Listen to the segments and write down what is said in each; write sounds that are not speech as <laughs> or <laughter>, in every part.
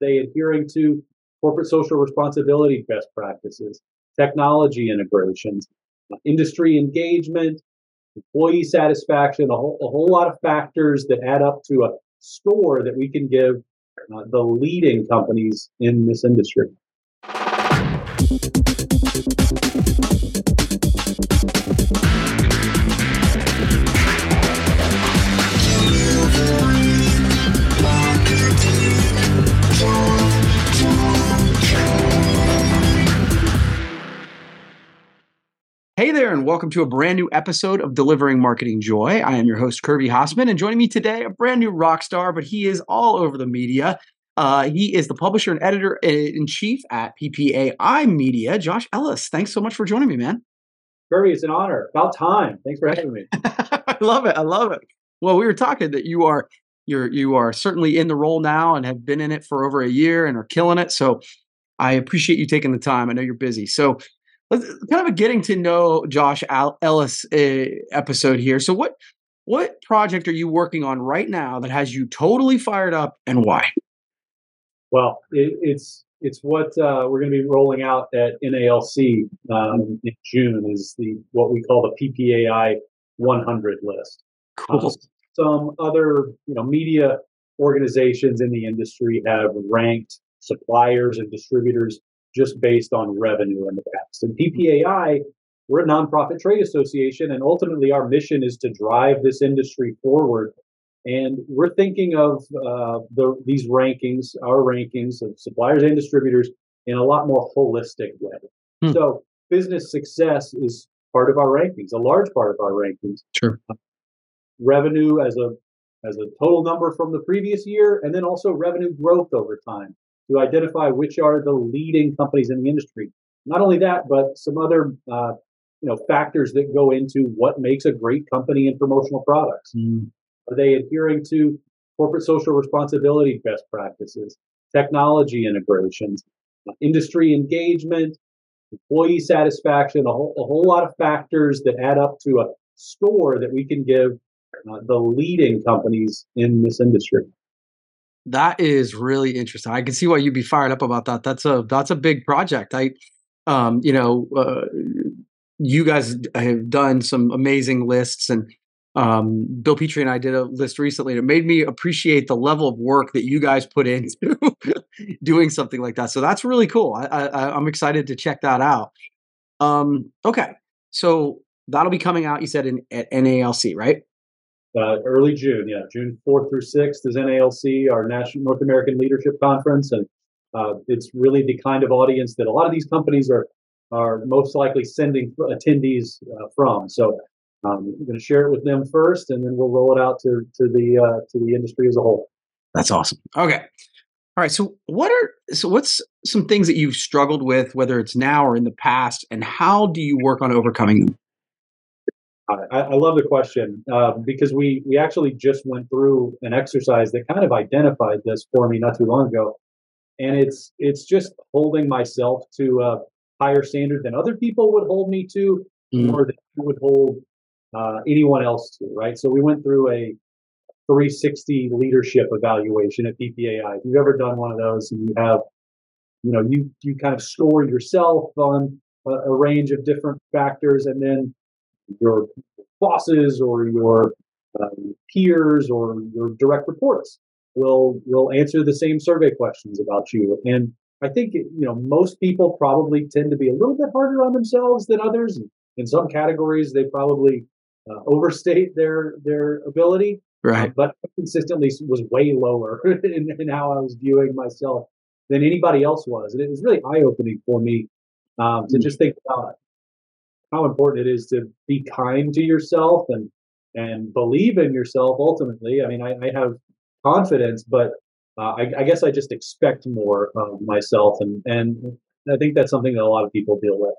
they adhering to corporate social responsibility best practices, technology integrations, uh, industry engagement, employee satisfaction, a whole, a whole lot of factors that add up to a score that we can give uh, the leading companies in this industry. There, and welcome to a brand new episode of Delivering Marketing Joy. I am your host, Kirby Hasseman, and joining me today, a brand new rock star, but he is all over the media. Uh, he is the publisher and editor in chief at PPAI Media. Josh Ellis, thanks so much for joining me, man. Kirby, it's an honor. About time. Thanks for having me. <laughs> I love it. I love it. Well, we were talking that you are you're you are certainly in the role now and have been in it for over a year and are killing it. So I appreciate you taking the time. I know you're busy. So kind of a getting to know Josh Ellis uh, episode here. So what what project are you working on right now that has you totally fired up, and why? Well, it, it's it's what uh, we're going to be rolling out at NALC um, in June. Is the what we call the PPAI 100 list. Cool. Uh, some other you know media organizations in the industry have ranked suppliers and distributors just based on revenue in the past. And PPAI, we're a nonprofit trade association, and ultimately our mission is to drive this industry forward. And we're thinking of uh, the, these rankings, our rankings of suppliers and distributors, in a lot more holistic way. Hmm. So business success is part of our rankings, a large part of our rankings. Sure. Revenue as a as a total number from the previous year, and then also revenue growth over time to identify which are the leading companies in the industry. Not only that, but some other uh, you know factors that go into what makes a great company in promotional products. Mm. Are they adhering to corporate social responsibility best practices, technology integrations, industry engagement, employee satisfaction, a whole, a whole lot of factors that add up to a score that we can give uh, the leading companies in this industry. That is really interesting. I can see why you'd be fired up about that. That's a that's a big project. I, um, you know, uh, you guys have done some amazing lists, and um, Bill Petrie and I did a list recently. And it made me appreciate the level of work that you guys put into <laughs> doing something like that. So that's really cool. I, I'm excited to check that out. Um, okay, so that'll be coming out. You said in at NALC, right? Uh, early June. Yeah, June 4th through 6th is NALC, our National North American Leadership Conference, and uh, it's really the kind of audience that a lot of these companies are are most likely sending attendees uh, from. So um, I'm going to share it with them first, and then we'll roll it out to to the uh, to the industry as a whole. That's awesome. Okay. All right. So what are so what's some things that you've struggled with, whether it's now or in the past, and how do you work on overcoming them? I, I love the question uh, because we we actually just went through an exercise that kind of identified this for me not too long ago, and it's it's just holding myself to a higher standard than other people would hold me to, mm. or that you would hold uh, anyone else to. Right. So we went through a 360 leadership evaluation at PPAI. If you've ever done one of those, and you have, you know, you you kind of score yourself on a, a range of different factors, and then your bosses or your um, peers or your direct reports will will answer the same survey questions about you. And I think you know most people probably tend to be a little bit harder on themselves than others. In some categories, they probably uh, overstate their their ability. Right. Uh, but consistently was way lower <laughs> in, in, how I was viewing myself than anybody else was, and it was really eye opening for me um, to mm. just think about how important it is to be kind to yourself and and believe in yourself ultimately. I mean i, I have confidence but uh, I, I, guess i just expect more of myself and and i think that's something that a lot of people deal with.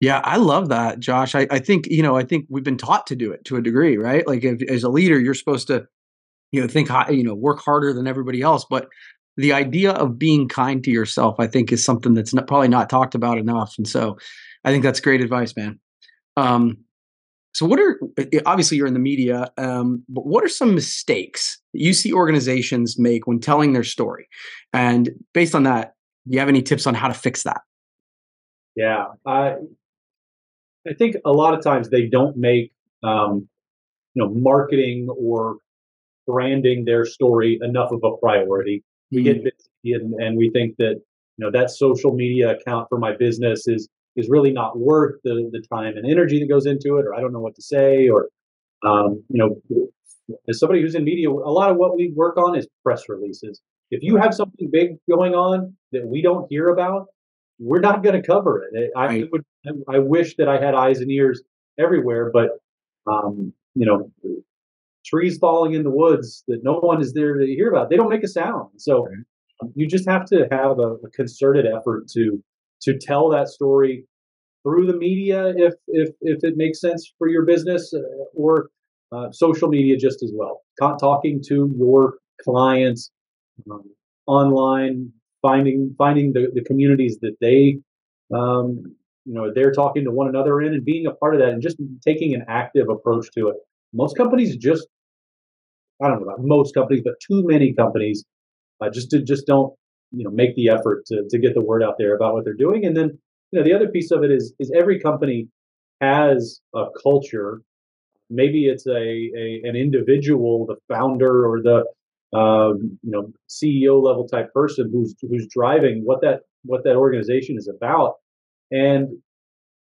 Yeah i love that josh. I, I think you know i think we've been taught to do it to a degree right? Like if, as a leader you're supposed to you know think high, you know work harder than everybody else but the idea of being kind to yourself i think is something that's not, probably not talked about enough and so I think that's great advice, man. Um, So, what are obviously you're in the media, um, but what are some mistakes that you see organizations make when telling their story? And based on that, do you have any tips on how to fix that? Yeah, I I think a lot of times they don't make um, you know marketing or branding their story enough of a priority. We mm. get busy and, and we think that you know that social media account for my business is is really not worth the, the time and energy that goes into it, or I don't know what to say, or um, you know, as somebody who's in media, a lot of what we work on is press releases. If you have something big going on that we don't hear about, we're not going to cover it. I, right. would, I wish that I had eyes and ears everywhere, but um, you know, trees falling in the woods that no one is there to hear about, they don't make a sound. So right. um, you just have to have a, a concerted effort to to tell that story through the media if if if it makes sense for your business uh, or uh, social media just as well. Talking to your clients um, online finding finding the, the communities that they um, you know they're talking to one another in and being a part of that and just taking an active approach to it. Most companies just i don't know about most companies but too many companies uh, just just don't you know make the effort to to get the word out there about what they're doing. And then you know the other piece of it is is every company has a culture. Maybe it's a, a an individual the founder or the uh, you know ceo level type person who's who's driving what that what that organization is about. And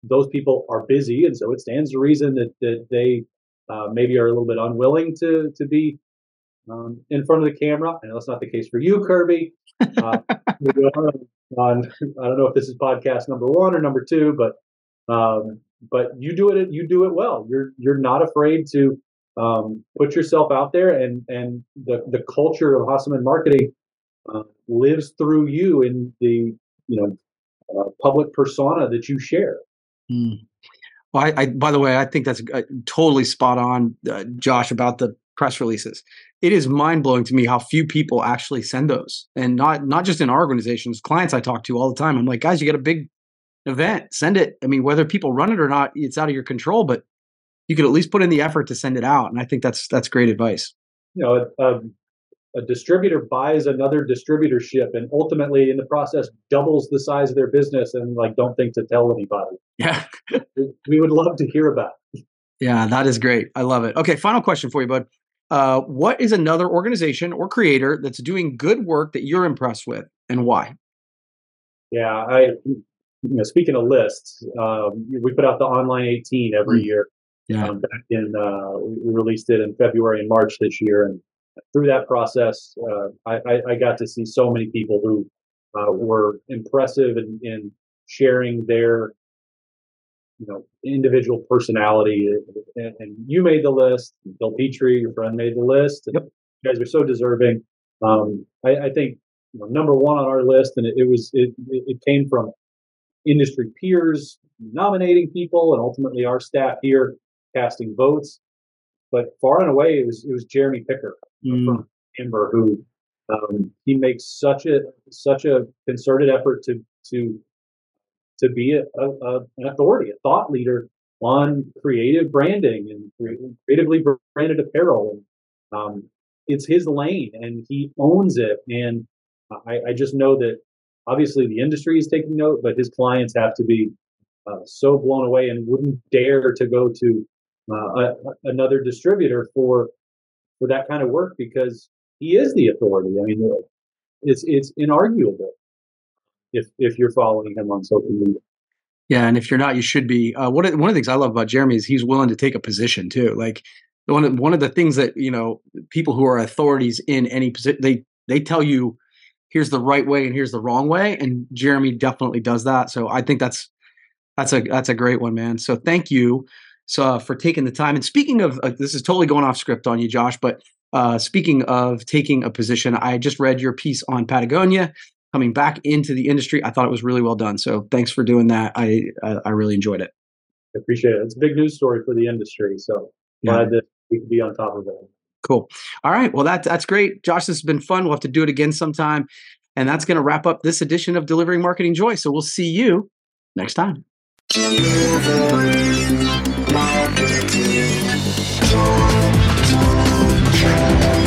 those people are busy. And so it stands to reason that that they uh, maybe are a little bit unwilling to to be um, in front of the camera. And that's not the case for you, Kirby. <laughs> Uh, on, I don't know if this is podcast number one or number two, but um, but you do it you do it well. You're you're not afraid to um, put yourself out there, and and the the culture of Hasseman marketing uh, lives through you in the you know uh, public persona that you share. Mm. Well, I, I, by the way, I think that's uh, totally spot on, uh, Josh, about the press releases. It is mind blowing to me how few people actually send those, and not not just in our organizations. Clients I talk to all the time, I'm like, guys, you got a big event, send it. I mean, whether people run it or not, it's out of your control, but you could at least put in the effort to send it out. And I think that's that's great advice. You know, um, a distributor buys another distributorship and ultimately in the process doubles the size of their business and like don't think to tell anybody yeah we would love to hear about yeah that is great i love it okay final question for you bud uh, what is another organization or creator that's doing good work that you're impressed with and why? Yeah, I, you know, speaking of lists, um, we put out the online 18 every mm. year. Yeah. Um, back in, uh, we released it in February and March this year. And through that process, uh, I, I, got to see so many people who uh, were impressive in, in sharing their you know individual personality and, and, you made the list bill petrie your friend made the list yep. you guys are so deserving um, I, I, think you know, number one on our list and it, it was it, it came from industry peers nominating people and ultimately our staff here casting votes but far and away it was it was jeremy picker mm. from Amber who um, he makes such a such a concerted effort to to to be a, a, an authority, a thought leader on creative branding and creatively branded apparel. Um, it's his lane, and he owns it. And I, I, just know that obviously the industry is taking note, but his clients have to be uh, so blown away and wouldn't dare to go to uh, a, another distributor for for that kind of work because he is the authority. I mean, it's it's inarguable if if you're following him on social media. Yeah, and if you're not, you should be. Uh, one of one of the things I love about Jeremy is he's willing to take a position too. Like one of, one of the things that you know people who are authorities in any position they they tell you here's the right way and here's the wrong way, and Jeremy definitely does that. So I think that's that's a that's a great one, man. So thank you so uh, for taking the time. And speaking of uh, this is totally going off script on you, Josh, but uh, speaking of taking a position, I just read your piece on Patagonia coming back into the industry. I thought it was really well done. So thanks for doing that. I I, I really enjoyed it. I appreciate it. It's a big news story for the industry. So yeah. glad that we could be on top of it. Cool. All right. Well, that, that's great. Josh, this has been fun. We'll have to do it again sometime. And that's going to wrap up this edition of Delivering Marketing Joy. So we'll see you next time. Delivering marketing joy, joy, joy.